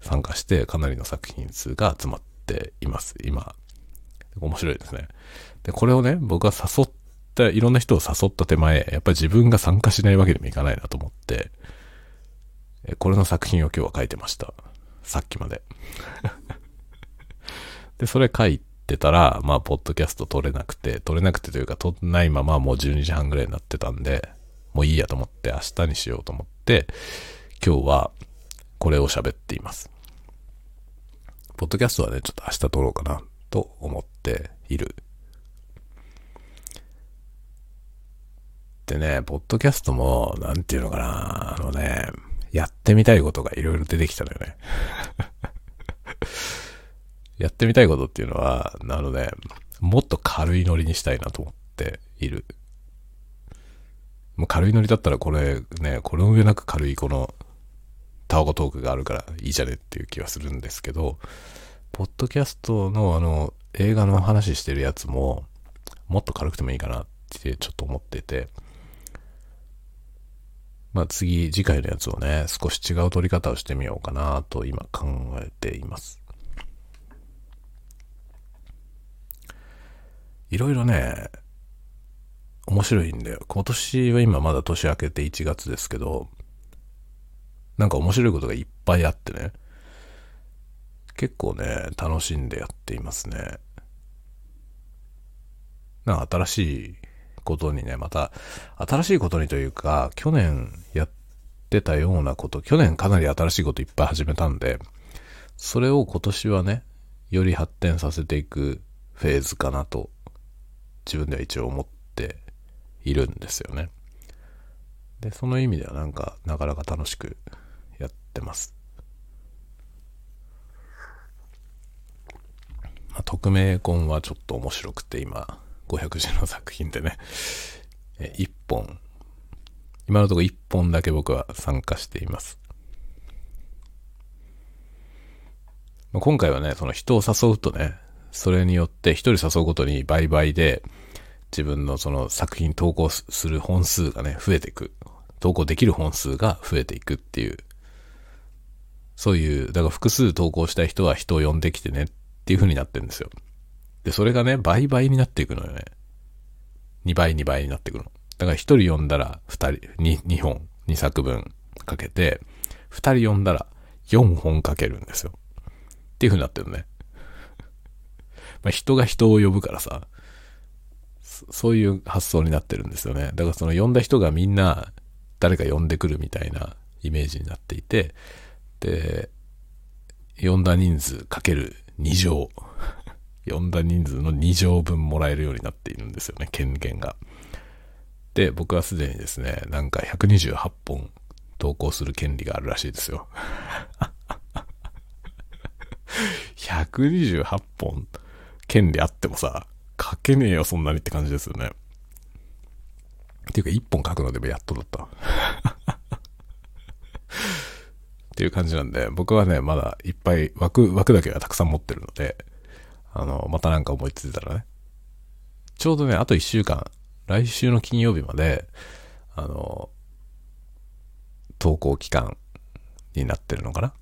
参加して、かなりの作品数が集まっています。今。面白いですね。で、これをね、僕は誘った、いろんな人を誘った手前、やっぱり自分が参加しないわけにもいかないなと思って、これの作品を今日は書いてました。さっきまで。<laughs> で、それ書いてたら、まあ、ポッドキャスト撮れなくて、撮れなくてというか、撮んないままもう12時半ぐらいになってたんで、もういいやと思って、明日にしようと思って、今日はこれを喋っています。ポッドキャストはね、ちょっと明日撮ろうかなと思っている。でね、ポッドキャストも、なんていうのかな、あのね、やってみたいことがいろいろ出てきたのよね。<laughs> やってみたいことっていうのは、あのね、もっと軽いノリにしたいなと思っている。もう軽いノリだったらこれね、これの上なく軽いこのタワゴトークがあるからいいじゃねっていう気はするんですけど、ポッドキャストのあの映画の話してるやつももっと軽くてもいいかなってちょっと思ってて、まあ次、次回のやつをね、少し違う撮り方をしてみようかなと今考えています。いろいろね、面白いんだよ。今年は今まだ年明けて1月ですけど、なんか面白いことがいっぱいあってね、結構ね、楽しんでやっていますね。なんか新しいことにね、また、新しいことにというか、去年やってたようなこと、去年かなり新しいこといっぱい始めたんで、それを今年はね、より発展させていくフェーズかなと、自分では一応思っているんですよね。で、その意味ではなんか、なかなか楽しくってます。まあ、匿名婚はちょっと面白くて今、500字の作品でね、え1本、今のところ1本だけ僕は参加しています。今回はね、その人を誘うとね、それによって一人誘うごとに倍々で自分のその作品投稿する本数がね、増えていく。投稿できる本数が増えていくっていう。そういう、だから複数投稿したい人は人を呼んできてねっていう風になってるんですよ。で、それがね、倍々になっていくのよね。2倍2倍になっていくの。だから1人呼んだら2人、2, 2本、2作分かけて、2人呼んだら4本かけるんですよ。っていう風になってるね。<laughs> まあ、人が人を呼ぶからさ、そういう発想になってるんですよね。だからその呼んだ人がみんな誰か呼んでくるみたいなイメージになっていて、で、呼んだ人数かける2乗。<laughs> 呼んだ人数の2乗分もらえるようになっているんですよね、権限が。で、僕はすでにですね、なんか128本投稿する権利があるらしいですよ。<laughs> 128本権利あってもさ、書けねえよ、そんなにって感じですよね。っていうか、1本書くのでもやっとだった。<laughs> っていう感じなんで、僕はね、まだいっぱい枠、枠だけはたくさん持ってるので、あの、またなんか思いついたらね。ちょうどね、あと1週間、来週の金曜日まで、あの、投稿期間になってるのかな？っ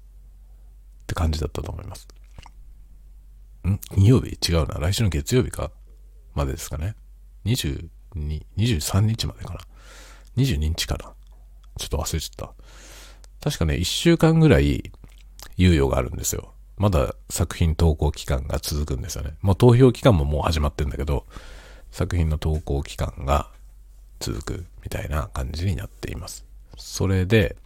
て感じだったと思います。ん？金曜日？違うな。来週の月曜日か？までですかね。22、23日までかな。22日かな。ちょっと忘れちゃった。確かね、1週間ぐらい猶予があるんですよ。まだ作品投稿期間が続くんですよね。もう投票期間ももう始まってんだけど、作品の投稿期間が続くみたいな感じになっています。それで、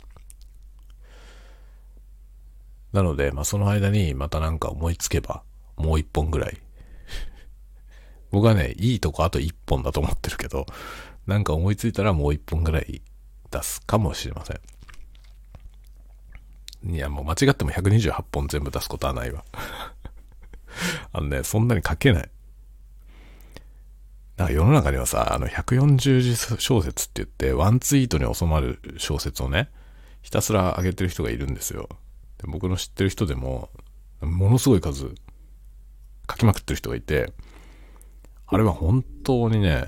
なので、まあ、その間にまたなんか思いつけば、もう一本ぐらい。<laughs> 僕はね、いいとこあと一本だと思ってるけど、なんか思いついたらもう一本ぐらい出すかもしれません。いや、もう間違っても128本全部出すことはないわ。<laughs> あのね、そんなに書けない。なんか世の中にはさ、あの140字小説って言って、ワンツイートに収まる小説をね、ひたすら上げてる人がいるんですよ。で僕の知ってる人でも、ものすごい数書きまくってる人がいて、あれは本当にね、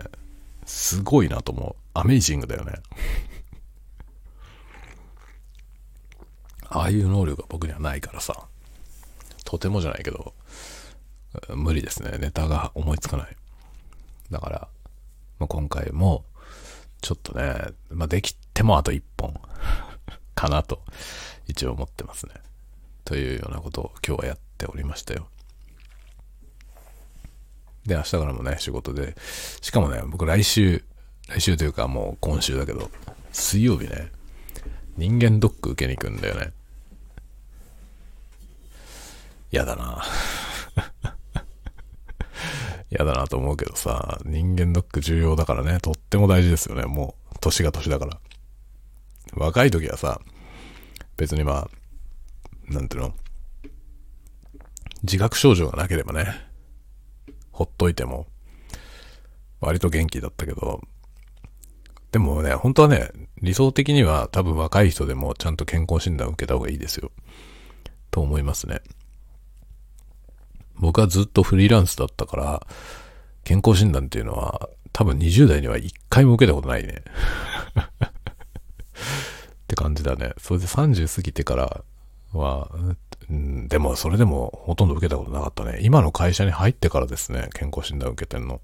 すごいなと思う。アメイジングだよね。ああいう能力が僕にはないからさ、とてもじゃないけど、無理ですね。ネタが思いつかない。だから、まあ、今回も、ちょっとね、まあ、できてもあと1本 <laughs> かなと、一応思ってますね。というようなことを今日はやっておりましたよ。で、明日からもね、仕事で、しかもね、僕来週、来週というかもう今週だけど、水曜日ね、人間ドック受けに行くんだよね。嫌だな嫌だなと思うけどさ、人間ドック重要だからね、とっても大事ですよね、もう、年が年だから。若い時はさ、別にまあ、なんていうの、自覚症状がなければね、ほっといても、割と元気だったけど、でもね、本当はね、理想的には多分若い人でもちゃんと健康診断を受けた方がいいですよ。と思いますね。僕はずっとフリーランスだったから、健康診断っていうのは、多分20代には一回も受けたことないね。<laughs> って感じだね。それで30過ぎてからは、うん、でもそれでもほとんど受けたことなかったね。今の会社に入ってからですね、健康診断受けてんの。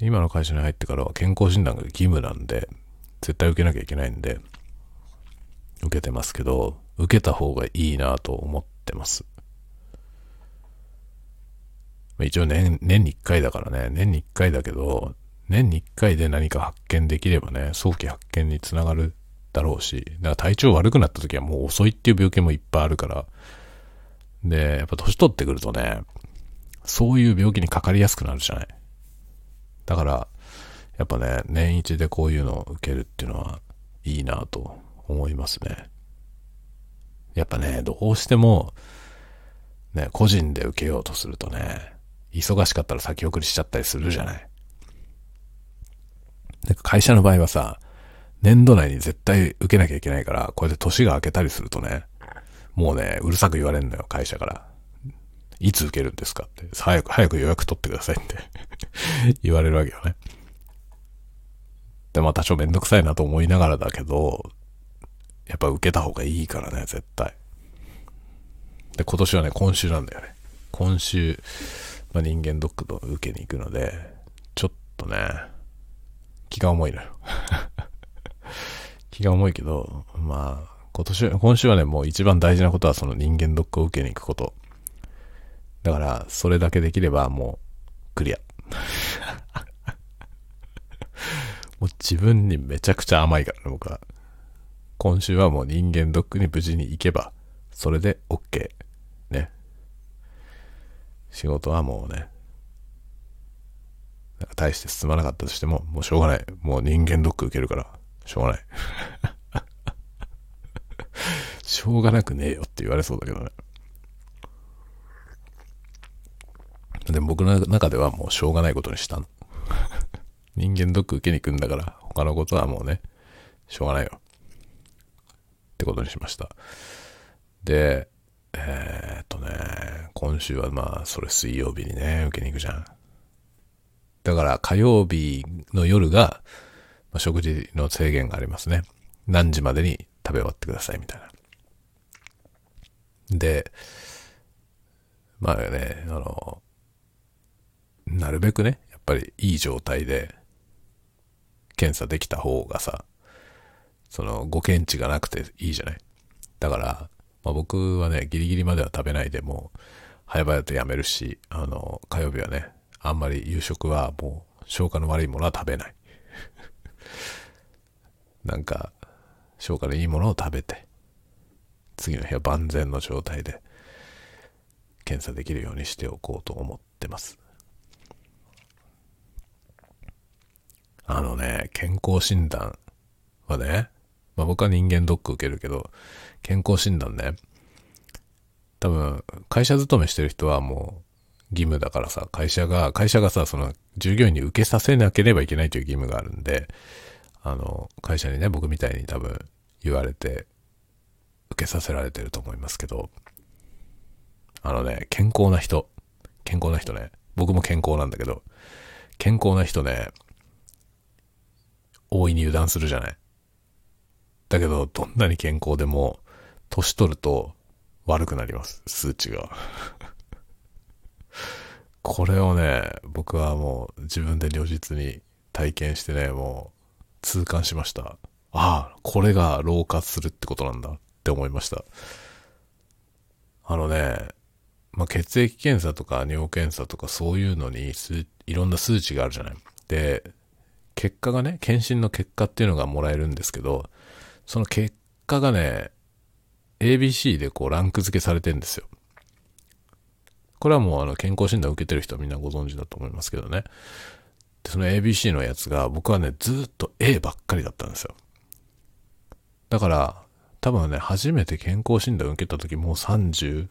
今の会社に入ってからは健康診断が義務なんで、絶対受けなきゃいけないんで、受けてますけど、受けた方がいいなと思ってます。一応年、年に1回だからね、年に1回だけど、年に1回で何か発見できればね、早期発見につながるだろうし、だから体調悪くなった時はもう遅いっていう病気もいっぱいあるから、で、やっぱ年取ってくるとね、そういう病気にかかりやすくなるじゃない。だから、やっぱね、年一でこういうのを受けるっていうのはいいなと思いますね。やっぱね、どうしても、ね、個人で受けようとするとね、忙しかったら先送りしちゃったりするじゃない。で会社の場合はさ、年度内に絶対受けなきゃいけないから、こうやって年が明けたりするとね、もうね、うるさく言われるのよ、会社から。いつ受けるんですかって。早く、早く予約取ってくださいって <laughs> 言われるわけよね。で、まあ多少めんどくさいなと思いながらだけど、やっぱ受けた方がいいからね、絶対。で、今年はね、今週なんだよね。今週、まあ、人間ドックと受けに行くので、ちょっとね、気が重いのよ。<laughs> 気が重いけど、まあ、今年、今週はね、もう一番大事なことはその人間ドックを受けに行くこと。だから、それだけできればもう、クリア。<laughs> もう自分にめちゃくちゃ甘いからね、僕は。今週はもう人間ドックに無事に行けば、それで OK。仕事はもうね、大して進まなかったとしても、もうしょうがない。もう人間ドック受けるから、しょうがない。<laughs> しょうがなくねえよって言われそうだけどね。でも僕の中ではもうしょうがないことにしたの。<laughs> 人間ドック受けに行くんだから、他のことはもうね、しょうがないよ。ってことにしました。で、えー、っとね、今週はまあ、それ水曜日にね、受けに行くじゃん。だから火曜日の夜が、まあ、食事の制限がありますね。何時までに食べ終わってくださいみたいな。で、まあね、あの、なるべくね、やっぱりいい状態で検査できた方がさ、その、ご検知がなくていいじゃない。だから、まあ、僕はね、ギリギリまでは食べないでもう、早々とやめるし、あの、火曜日はね、あんまり夕食はもう、消化の悪いものは食べない。<laughs> なんか、消化のいいものを食べて、次の日は万全の状態で、検査できるようにしておこうと思ってます。あのね、健康診断はね、まあ僕は人間ドック受けるけど、健康診断ね、多分、会社勤めしてる人はもう義務だからさ、会社が、会社がさ、その従業員に受けさせなければいけないという義務があるんで、あの、会社にね、僕みたいに多分言われて、受けさせられてると思いますけど、あのね、健康な人、健康な人ね、僕も健康なんだけど、健康な人ね、大いに油断するじゃない。だけど、どんなに健康でも、年取ると悪くなります、数値が。<laughs> これをね、僕はもう自分で如実に体験してね、もう痛感しました。ああ、これが老化するってことなんだって思いました。あのね、まあ、血液検査とか尿検査とかそういうのにいろんな数値があるじゃない。で、結果がね、検診の結果っていうのがもらえるんですけど、その結果がね、ABC でこうランク付けされてんですよ。これはもうあの健康診断を受けてる人はみんなご存知だと思いますけどね。で、その ABC のやつが僕はね、ずっと A ばっかりだったんですよ。だから、多分ね、初めて健康診断を受けた時もう35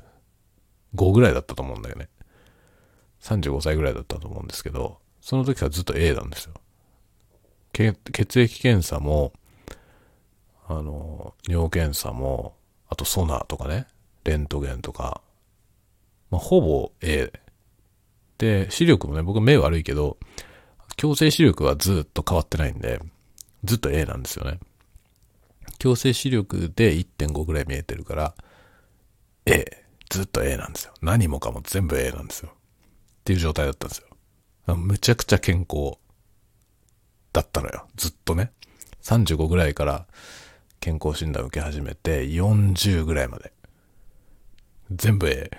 ぐらいだったと思うんだよね。35歳ぐらいだったと思うんですけど、その時はずっと A なんですよ。血液検査も、あの、尿検査も、あとソナーとかね、レントゲンとか、まあ、ほぼ A。で、視力もね、僕目悪いけど、強制視力はずっと変わってないんで、ずっと A なんですよね。強制視力で1.5ぐらい見えてるから、A。ずっと A なんですよ。何もかも全部 A なんですよ。っていう状態だったんですよ。むちゃくちゃ健康だったのよ。ずっとね。35ぐらいから健康診断受け始めて、40ぐらいまで。全部 A。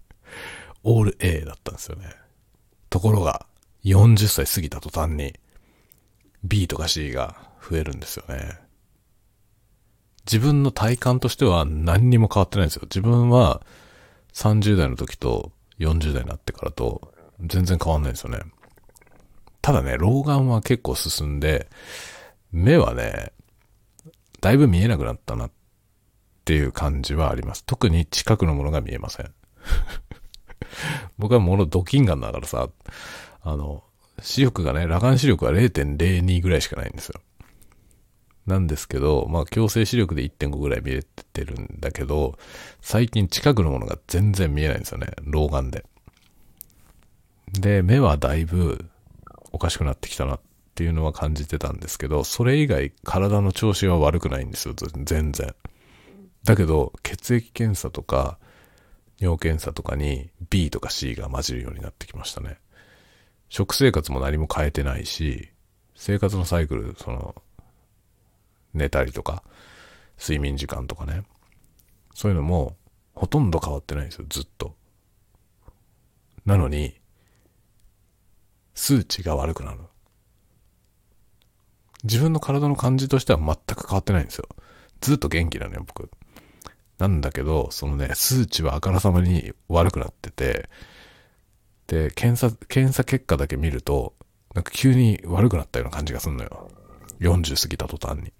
<laughs> オール A だったんですよね。ところが、40歳過ぎた途端に、B とか C が増えるんですよね。自分の体感としては何にも変わってないんですよ。自分は30代の時と40代になってからと全然変わんないんですよね。ただね、老眼は結構進んで、目はね、だいぶ見えなくなったなっていう感じはあります。特に近くのものが見えません。<laughs> 僕はものドキンガンだからさ、あの、視力がね、裸眼視力は0.02ぐらいしかないんですよ。なんですけど、まあ強制視力で1.5ぐらい見えてるんだけど、最近近くのものが全然見えないんですよね。老眼で。で、目はだいぶおかしくなってきたなっっていうのは感じてたんですけど、それ以外体の調子は悪くないんですよ、全然。だけど、血液検査とか、尿検査とかに B とか C が混じるようになってきましたね。食生活も何も変えてないし、生活のサイクル、その、寝たりとか、睡眠時間とかね。そういうのも、ほとんど変わってないんですよ、ずっと。なのに、数値が悪くなる。自分の体の感じとしては全く変わってないんですよ。ずっと元気なのよ、僕。なんだけど、そのね、数値はあからさまに悪くなってて、で、検査、検査結果だけ見ると、なんか急に悪くなったような感じがすんのよ。40過ぎた途端に。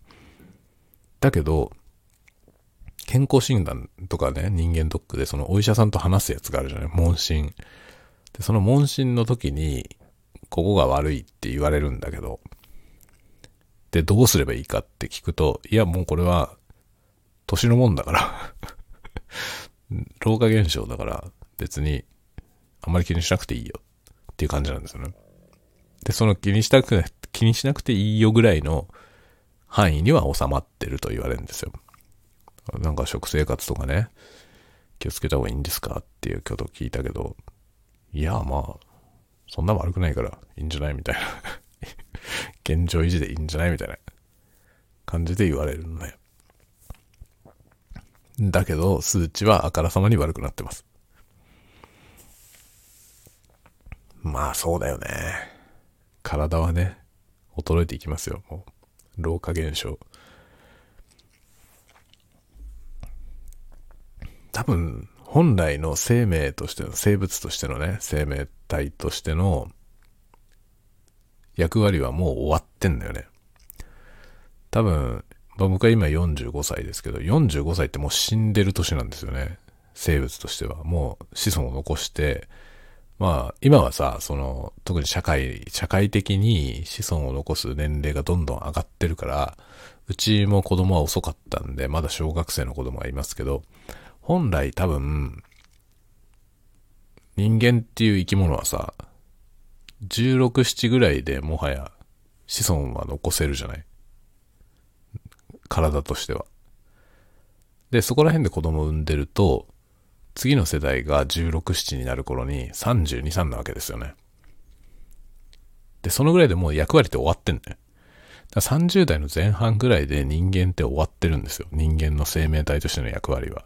だけど、健康診断とかね、人間ドックでそのお医者さんと話すやつがあるじゃない？問診。で、その問診の時に、ここが悪いって言われるんだけど、で、どうすればいいかって聞くと、いや、もうこれは、年のもんだから老化現象だから別にあまり気にしなくていいよっていう感じなんですよね。で、その気にしたく、気にしなくていいよぐらいの範囲には収まってると言われるんですよ。なんか食生活とかね、気をつけた方がいいんですかっていうこと聞いたけど、いや、まあ、そんな悪くないからいいんじゃないみたいな現状維持でいいんじゃないみたいな感じで言われるのね。だけど、数値はあからさまに悪くなってます。まあ、そうだよね。体はね、衰えていきますよ。もう、老化現象。多分、本来の生命としての、生物としてのね、生命体としての役割はもう終わってんだよね。多分、ま、僕は今45歳ですけど、45歳ってもう死んでる年なんですよね。生物としては。もう子孫を残して、まあ、今はさ、その、特に社会、社会的に子孫を残す年齢がどんどん上がってるから、うちも子供は遅かったんで、まだ小学生の子供がいますけど、本来多分、人間っていう生き物はさ、16、7ぐらいでもはや子孫は残せるじゃない？体としては。で、そこら辺で子供を産んでると、次の世代が16、7になる頃に32、3なわけですよね。で、そのぐらいでもう役割って終わってんね。だ30代の前半ぐらいで人間って終わってるんですよ。人間の生命体としての役割は。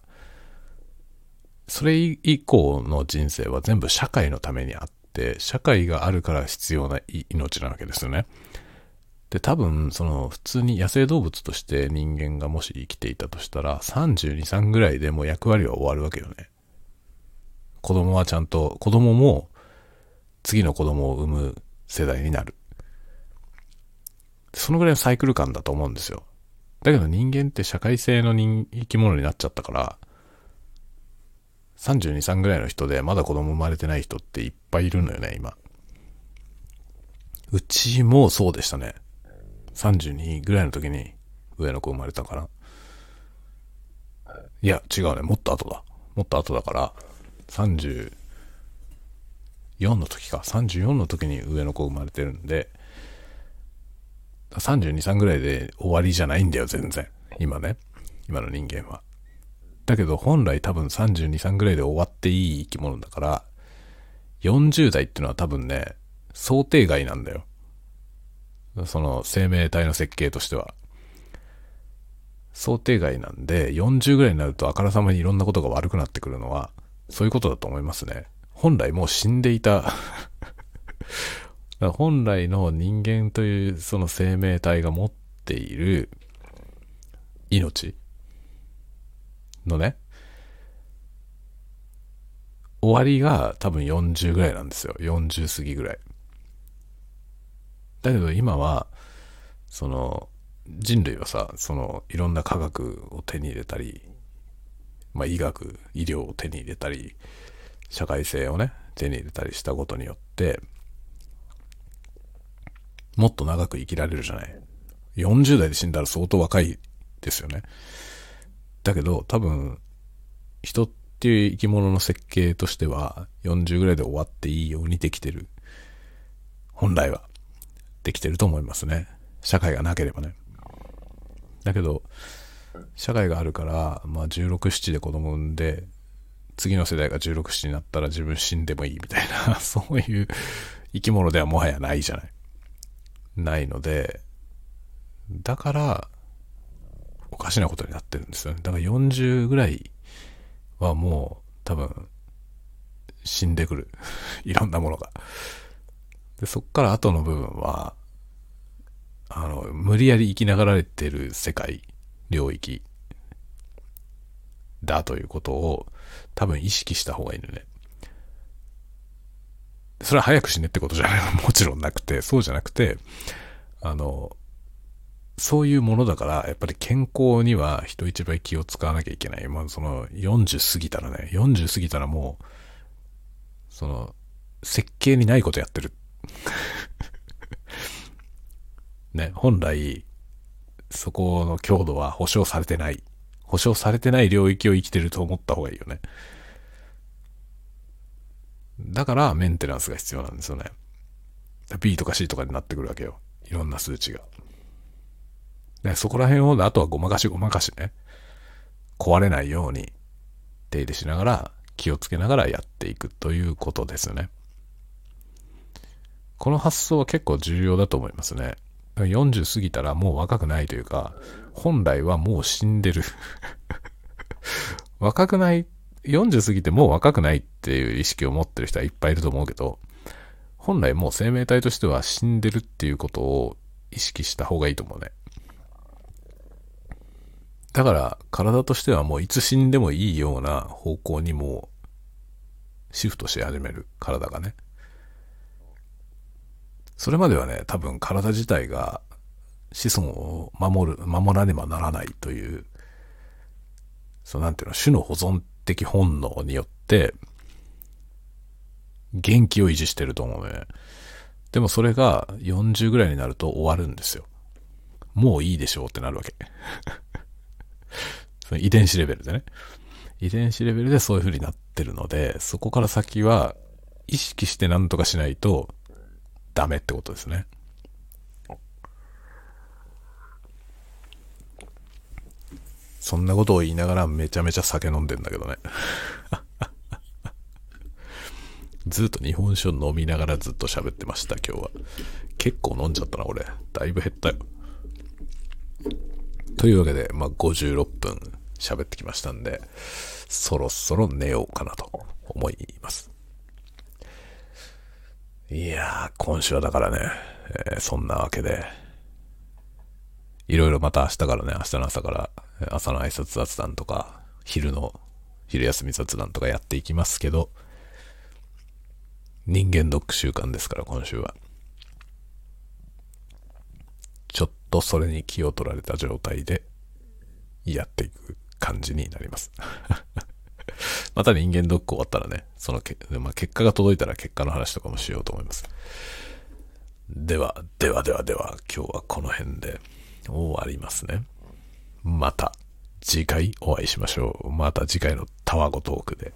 それ以降の人生は全部社会のためにあっって、社会があるから必要な命なわけですよね。で、多分、その、普通に野生動物として人間がもし生きていたとしたら、32、3ぐらいでもう役割は終わるわけよね。子供はちゃんと、子供も次の子供を産む世代になる。そのぐらいのサイクル感だと思うんですよ。だけど人間って社会性の生き物になっちゃったから、32、3ぐらいの人でまだ子供生まれてない人っていっぱいいるのよね、今。うちもそうでしたね。32ぐらいの時に上の子生まれたから。いや、違うね。もっと後だ。もっと後だから、34の時か。34の時に上の子生まれてるんで、32、3ぐらいで終わりじゃないんだよ、全然。今ね。今の人間は。だけど本来多分32、3ぐらいで終わっていい生き物だから、40代っていうのは多分ね、想定外なんだよ。その生命体の設計としては。想定外なんで、40ぐらいになるとあからさまにいろんなことが悪くなってくるのは、そういうことだと思いますね。本来もう死んでいた <laughs> 本来の人間というその生命体が持っている命のね、終わりが多分40ぐらいなんですよ。40過ぎぐらい。だけど今は、その、人類はさ、その、いろんな科学を手に入れたり、まあ、医学、医療を手に入れたり、社会性をね、手に入れたりしたことによって、もっと長く生きられるじゃない。40代で死んだら相当若いですよね。だけど、多分、人っていう生き物の設計としては、40ぐらいで終わっていいようにできてる。本来は。できてると思いますね。社会がなければね。だけど、社会があるから、まあ16、7で子供産んで、次の世代が16、7になったら自分死んでもいいみたいな、<laughs> そういう生き物ではもはやないじゃない。ないので、だから、おかしなことになってるんですよね。だから40ぐらいはもう多分死んでくる。<laughs> いろんなものが。で、そっから後の部分は、あの、無理やり生きながられてる世界、領域だということを多分意識した方がいいのね。それは早く死ねってことじゃない <laughs> もちろんなくて、そうじゃなくて、あの、そういうものだから、やっぱり健康には人一倍気を使わなきゃいけない。まあ、その、40過ぎたらね、40過ぎたらもう、その、設計にないことやってる。<laughs> ね、本来、そこの強度は保証されてない。保証されてない領域を生きてると思った方がいいよね。だからメンテナンスが必要なんですよね。B とか C とかになってくるわけよ。いろんな数値が。でそこら辺を、あとはごまかしごまかしね。壊れないように手入れしながら気をつけながらやっていくということですね。この発想は結構重要だと思いますね。40過ぎたらもう若くないというか、本来はもう死んでる <laughs> 若くない、40過ぎてもう若くないっていう意識を持ってる人はいっぱいいると思うけど、本来もう生命体としては死んでるっていうことを意識した方がいいと思うね。だから体としてはもういつ死んでもいいような方向にもうシフトし始める体がね。それまではね、多分体自体が子孫を守る、守らねばならないという、そうなんていうの、種の保存的本能によって、元気を維持してると思うね。でもそれが40ぐらいになると終わるんですよ。もういいでしょうってなるわけ。その遺伝子レベルでね。遺伝子レベルでそういう風になってるので、そこから先は意識して何とかしないとダメってことですね。そんなことを言いながらめちゃめちゃ酒飲んでんだけどね。<laughs> ずっと日本酒を飲みながらずっと喋ってました、今日は。結構飲んじゃったな、俺。だいぶ減ったよ。というわけで、まあ、56分喋ってきましたんで、そろそろ寝ようかなと思います。いやー、今週はだからね、えー、そんなわけで、いろいろまた明日からね、明日の朝から、朝の挨拶雑談とか、昼の、昼休み雑談とかやっていきますけど、人間ドック週間ですから、今週は。ちょっとそれに気を取られた状態で、やっていく感じになります。<laughs> また人間ドック終わったらね、そのけ、まあ、結果が届いたら結果の話とかもしようと思います。では、ではではでは、今日はこの辺で終わりますね。また次回お会いしましょう。また次回のタワゴトークで。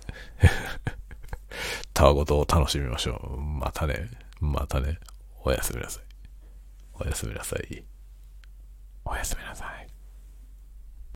<laughs> タワゴトを楽しみましょう。またね、またね、おやすみなさい。おやすみなさい。おやすみなさい。